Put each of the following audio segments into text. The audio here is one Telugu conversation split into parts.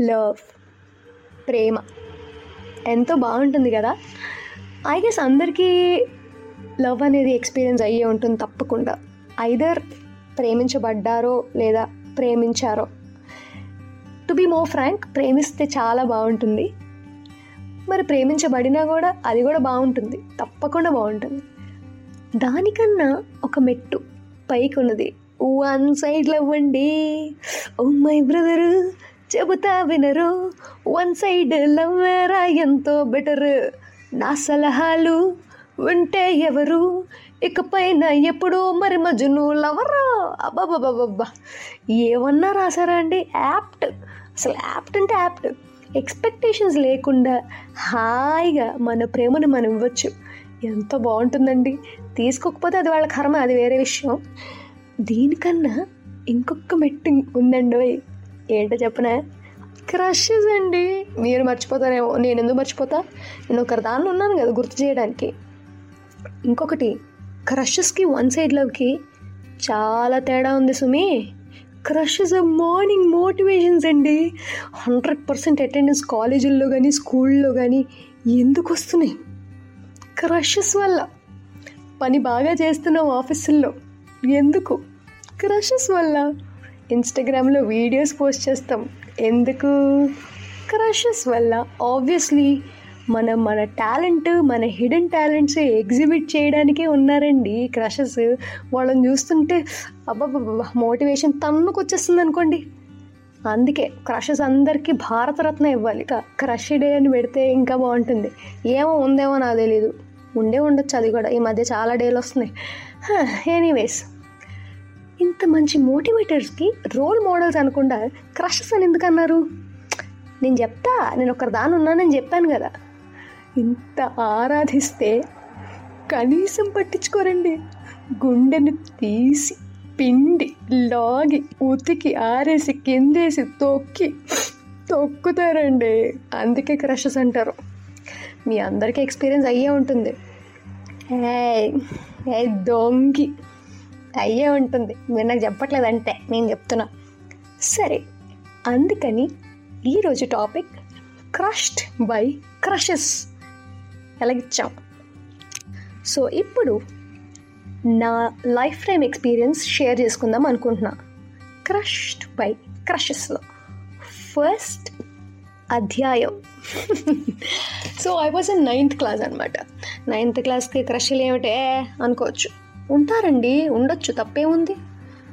లవ్ ప్రేమ ఎంతో బాగుంటుంది కదా? ఐ గెస్ అందరికీ లవ్ అనేది ఎక్స్పీరియన్స్ అయ్యే ఉంటుంది తప్పకుండా. ఐదర్ ప్రేమించబడ్డారో లేదా ప్రేమించారో. టు బీ మోర్ ఫ్రాంక్ ప్రేమిస్తే చాలా బాగుంటుంది. మరి ప్రేమించబడినా కూడా అది కూడా బాగుంటుంది. తప్పకుండా బాగుంటుంది. దానికన్నా ఒక మెట్టు పైకి ఉన్నది వన్ సైడ్ లవ్ అండి. ఓ మై బ్రదరు చెబుతా వినరు. వన్ సైడ్ లవ్వేరా ఎంతో బెటర్. నా సలహాలు వింటే ఎవరు? ఇకపైన ఎప్పుడూ మరి మజును లవరా? అబ్బాబాబాబ్బా ఏమన్నా రాసారా అండి? యాప్ట్. అసలు యాప్ట్ అంటే యాప్ట్. ఎక్స్పెక్టేషన్స్ లేకుండా హాయిగా మన ప్రేమను మనం ఇవ్వచ్చు. ఎంత బాగుంటుందండి. తీసుకోకపోతే అది వాళ్ళ కర్మ అది వేరే విషయం. దీనికన్నా ఇంకొక మెట్టు ఉందండి ఓయ్. ఏంటో చెప్పనా? క్రషెస్ అండి. మీరు మర్చిపోతారేమో. నేను ఎందుకు మర్చిపోతా? నేను ఒకరి దానిలో ఉన్నాను కదా గుర్తు చేయడానికి. ఇంకొకటి క్రషెస్కి వన్ సైడ్ లవ్కి చాలా తేడా ఉంది సుమి. అ మార్నింగ్ మోటివేషన్స్ అండి. హండ్రెడ్ పర్సెంట్ అటెండెన్స్ కాలేజీల్లో కానీ స్కూల్లో కానీ ఎందుకు వస్తున్నాయి? క్రషెస్ వల్ల పని బాగా చేస్తున్నాం ఆఫీసుల్లో ఎందుకు? క్రషెస్ వల్ల ఇన్స్టాగ్రామ్లో వీడియోస్ పోస్ట్ చేస్తాం. ఎందుకు? క్రషెస్ వల్ల ఆబ్వియస్లీ మన మన టాలెంట్ మన హిడెన్ టాలెంట్స్ ఎగ్జిబిట్ చేయడానికే ఉన్నారండి క్రషెస్ వాళ్ళని చూస్తుంటే అబ్బాబ్బా మోటివేషన్ తన్నుకొచ్చేస్తుంది అనుకోండి అందుకే క్రషెస్ అందరికీ భారతరత్న ఇవ్వాలి. క్రష్ డే అని పెడితే ఇంకా బాగుంటుంది. ఏమో ఉందేమో నాకు తెలియదు ఉండే ఉండొచ్చు అది కూడా. ఈ మధ్య చాలా డేలు వస్తున్నాయి. ఎనీవేస్ ఇంత మంచి మోటివేటర్స్కి రోల్ మోడల్స్ అనకుండా క్రషెస్ అని ఎందుకన్నారు? నేను చెప్తా నేను ఒకరి దాని ఉన్నానని చెప్పాను కదా. ఇంత ఆరాధిస్తే కనీసం పట్టించుకోరండి. గుండెని తీసి పిండి లాగి ఉతికి ఆరేసి కిందేసి తొక్కి తొక్కుతారండి. అందుకే క్రషెస్ అంటారు. మీ అందరికీ ఎక్స్పీరియన్స్ అయ్యే ఉంటుంది. ఏయ్, ఏ దొంగి. అయ్యే ఉంటుంది. మీరు నాకు చెప్పట్లేదంటే నేను చెప్తున్నా. సరే అందుకని ఈరోజు టాపిక్ క్రష్డ్ బై క్రషెస్. ఎలాగిచ్చాం సో ఇప్పుడు నా లైఫ్ టైం ఎక్స్పీరియన్స్ షేర్ చేసుకుందాం అనుకుంటున్నా. క్రష్డ్ బై క్రషెస్లో ఫస్ట్ అధ్యాయం. So I was in ninth class అనమాట నైన్త్ క్లాస్కి క్రష్లు ఏమిటే అనుకోవచ్చు. ఉంటారండి ఉండొచ్చు తప్పేముంది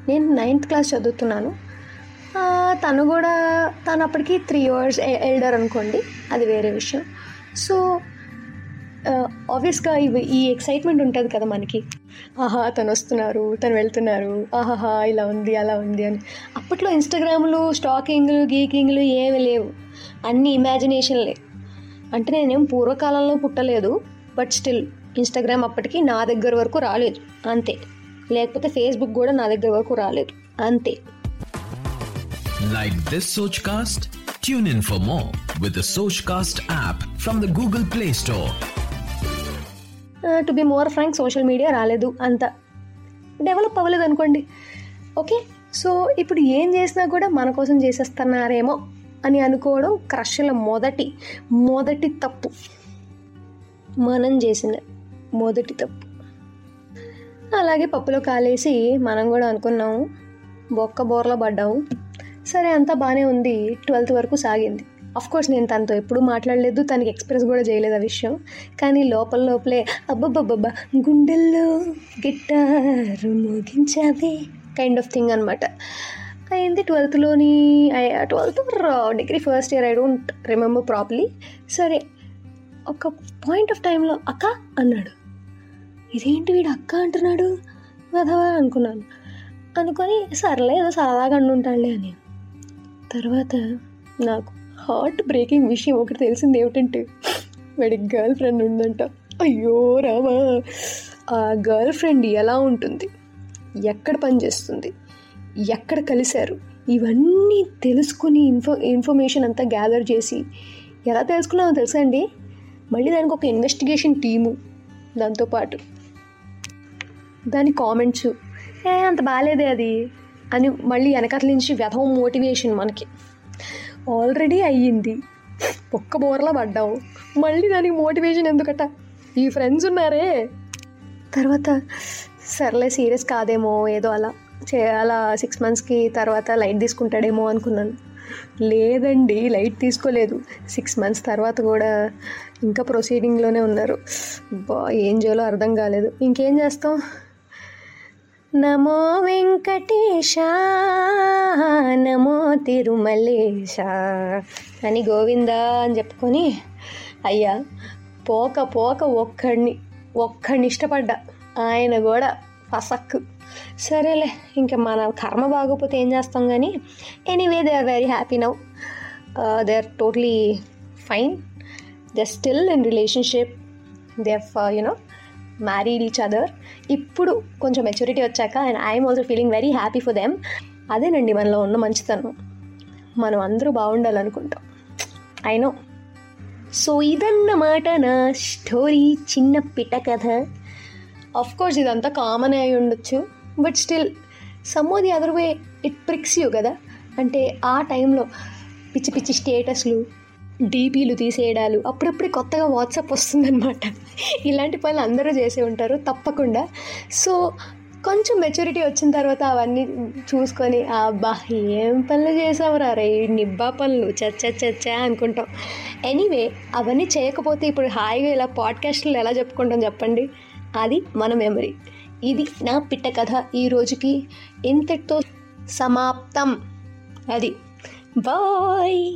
నేను నైన్త్ క్లాస్ చదువుతున్నాను. తను కూడా తను అప్పటికి త్రీ ఇయర్స్ ఎల్డర్ అనుకోండి అది వేరే విషయం. సో ఆబ్వియస్గా ఇవి ఈ ఎక్సైట్మెంట్ ఉంటుంది కదా మనకి. ఆహా తను వస్తున్నారు తను వెళ్తున్నారు ఆహాహా ఇలా ఉంది అలా ఉంది అని. అప్పట్లో ఇన్స్టాగ్రామ్లు స్టాకింగ్లు గీకింగ్లు ఏమి లేవు. అన్ని ఇమాజినేషన్లే అంటే నేనేం పూర్వకాలంలో పుట్టలేదు బట్ స్టిల్ ఇన్స్టాగ్రామ్ అప్పటికి నా దగ్గర వరకు రాలేదు. అంతే. లేకపోతే ఫేస్బుక్ కూడా నా దగ్గర వరకు రాలేదు. అంతే. Like this Sochcast? Tune in for more with the Sochcast app from the Google Play Store. To be more frank social media రాలేదు అంత. డెవలప్ అవ్వలేదు అనుకోండి. ఓకే సో ఇప్పుడు ఏం చేసినా కూడా మన కోసం చేసేస్తున్నారేమో అని అనుకోవడం క్రష్ల మొదటి మొదటి తప్పు. మనం చేసిన మొదటి తప్పు. అలాగే పప్పులో కాలేసి మనం కూడా అనుకున్నాము బొక్క బోర్లో పడ్డాము సరే అంతా బాగానే ఉంది ట్వెల్త్ వరకు సాగింది. కోర్స్ నేను తనతో ఎప్పుడూ మాట్లాడలేదు తనకి ఎక్స్ప్రెస్ కూడా చేయలేదు ఆ విషయం. కానీ లోపల లోపలే అబ్బబ్బబ్బబ్బా గుండెల్లో గిట్టారు మోగించావే కైండ్ ఆఫ్ థింగ్ అనమాట అయింది ట్వెల్త్లోని twelfth degree first year I don't remember properly. సరే ఒక పాయింట్ ఆఫ్ టైంలో అక్క అన్నాడు. ఇదేంటి వీడు అక్క అంటున్నాడు? వెధవా అనుకున్నాను. అనుకొని సర్లే ఏదో సరదాగా ఉంటాడులే అని. తర్వాత నాకు హార్ట్ బ్రేకింగ్ విషయం ఒకటి తెలిసింది ఏమిటంటే వాడికి గర్ల్ ఫ్రెండ్ ఉందంట. అయ్యో రామా! ఆ గర్ల్ ఫ్రెండ్ ఎలా ఉంటుంది? ఎక్కడ పనిచేస్తుంది ఎక్కడ కలిశారు? ఇవన్నీ తెలుసుకుని ఇన్ఫో ఇన్ఫర్మేషన్ అంతా గ్యాదర్ చేసి ఎలా తెలుసుకున్నామో తెలుసా అండి? మళ్ళీ దానికి ఒక ఇన్వెస్టిగేషన్ టీము దాంతోపాటు దాని కామెంట్స్. ఏ అంత బాగాలేదే అది అని మళ్ళీ వెనకట్ల నుంచి వ్యధం మోటివేషన్ మనకి. ఆల్రెడీ అయ్యింది. ఒక్క బోర్లా పడ్డావు. మళ్ళీ దానికి మోటివేషన్ ఎందుకట? ఈ ఫ్రెండ్స్ ఉన్నారే. తర్వాత సర్లే సీరియస్ కాదేమో ఏదో అలా చే అలా సిక్స్ మంత్స్కి తర్వాత లైట్ తీసుకుంటాడేమో అనుకున్నాను. లేదండి లైట్ తీసుకోలేదు. సిక్స్ మంత్స్ తర్వాత కూడా ఇంకా ప్రొసీడింగ్లోనే ఉన్నారు. బా ఏం చేయాలో అర్థం కాలేదు. ఇంకేం చేస్తాం? నమో వెంకటేశ నమో తిరుమలేశ. అని గోవిందా అని చెప్పుకొని అయ్యా పోక పోక ఒక్కడిని ఒక్కడిని ఇష్టపడ్డా. ఆయన కూడా పసక్కు. సరేలే ఇంకా మన కర్మ బాగోపోతే ఏం చేస్తాం కానీ anyway they are very happy now they are totally fine they still in relationship they you know married each other ఇప్పుడు కొంచెం మెచ్యూరిటీ వచ్చాక and I'm also feeling very happy for them అదేనండి మనలో ఉన్న మంచితనం. మనం అందరూ బాగుండాలనుకుంటాం. ఐ నో సో ఇదన్నమాట నా స్టోరీ చిన్న పిట్ట కథ. ఆఫ్ కోర్స్ ఇదంతా కామన్ అయి ఉండొచ్చు. But still some the other way it pricks you కదా. అంటే ఆ టైంలో పిచ్చి పిచ్చి స్టేటస్లు డీపీలు తీసేయడాలు. అప్పుడప్పుడు కొత్తగా వాట్సాప్ వస్తుందన్నమాట. ఇలాంటి పనులు అందరూ చేసే ఉంటారు తప్పకుండా. సో కొంచెం మెచ్యూరిటీ వచ్చిన తర్వాత అవన్నీ చూసుకొని అబ్బా ఏం పనులు చేసావురా రే నిబ్బా పనులు చచ్చ చచ్చ అనుకుంటాం. ఎనీవే అవన్నీ చేయకపోతే ఇప్పుడు హాయిగా ఇలా పాడ్కాస్ట్లు ఎలా చెప్పుకుంటాం చెప్పండి? అది మన మెమరీ. ఇది నా పిట్ట కథ ఈ రోజుకి ఇంతటితో సమాప్తం. అది. బాయ్!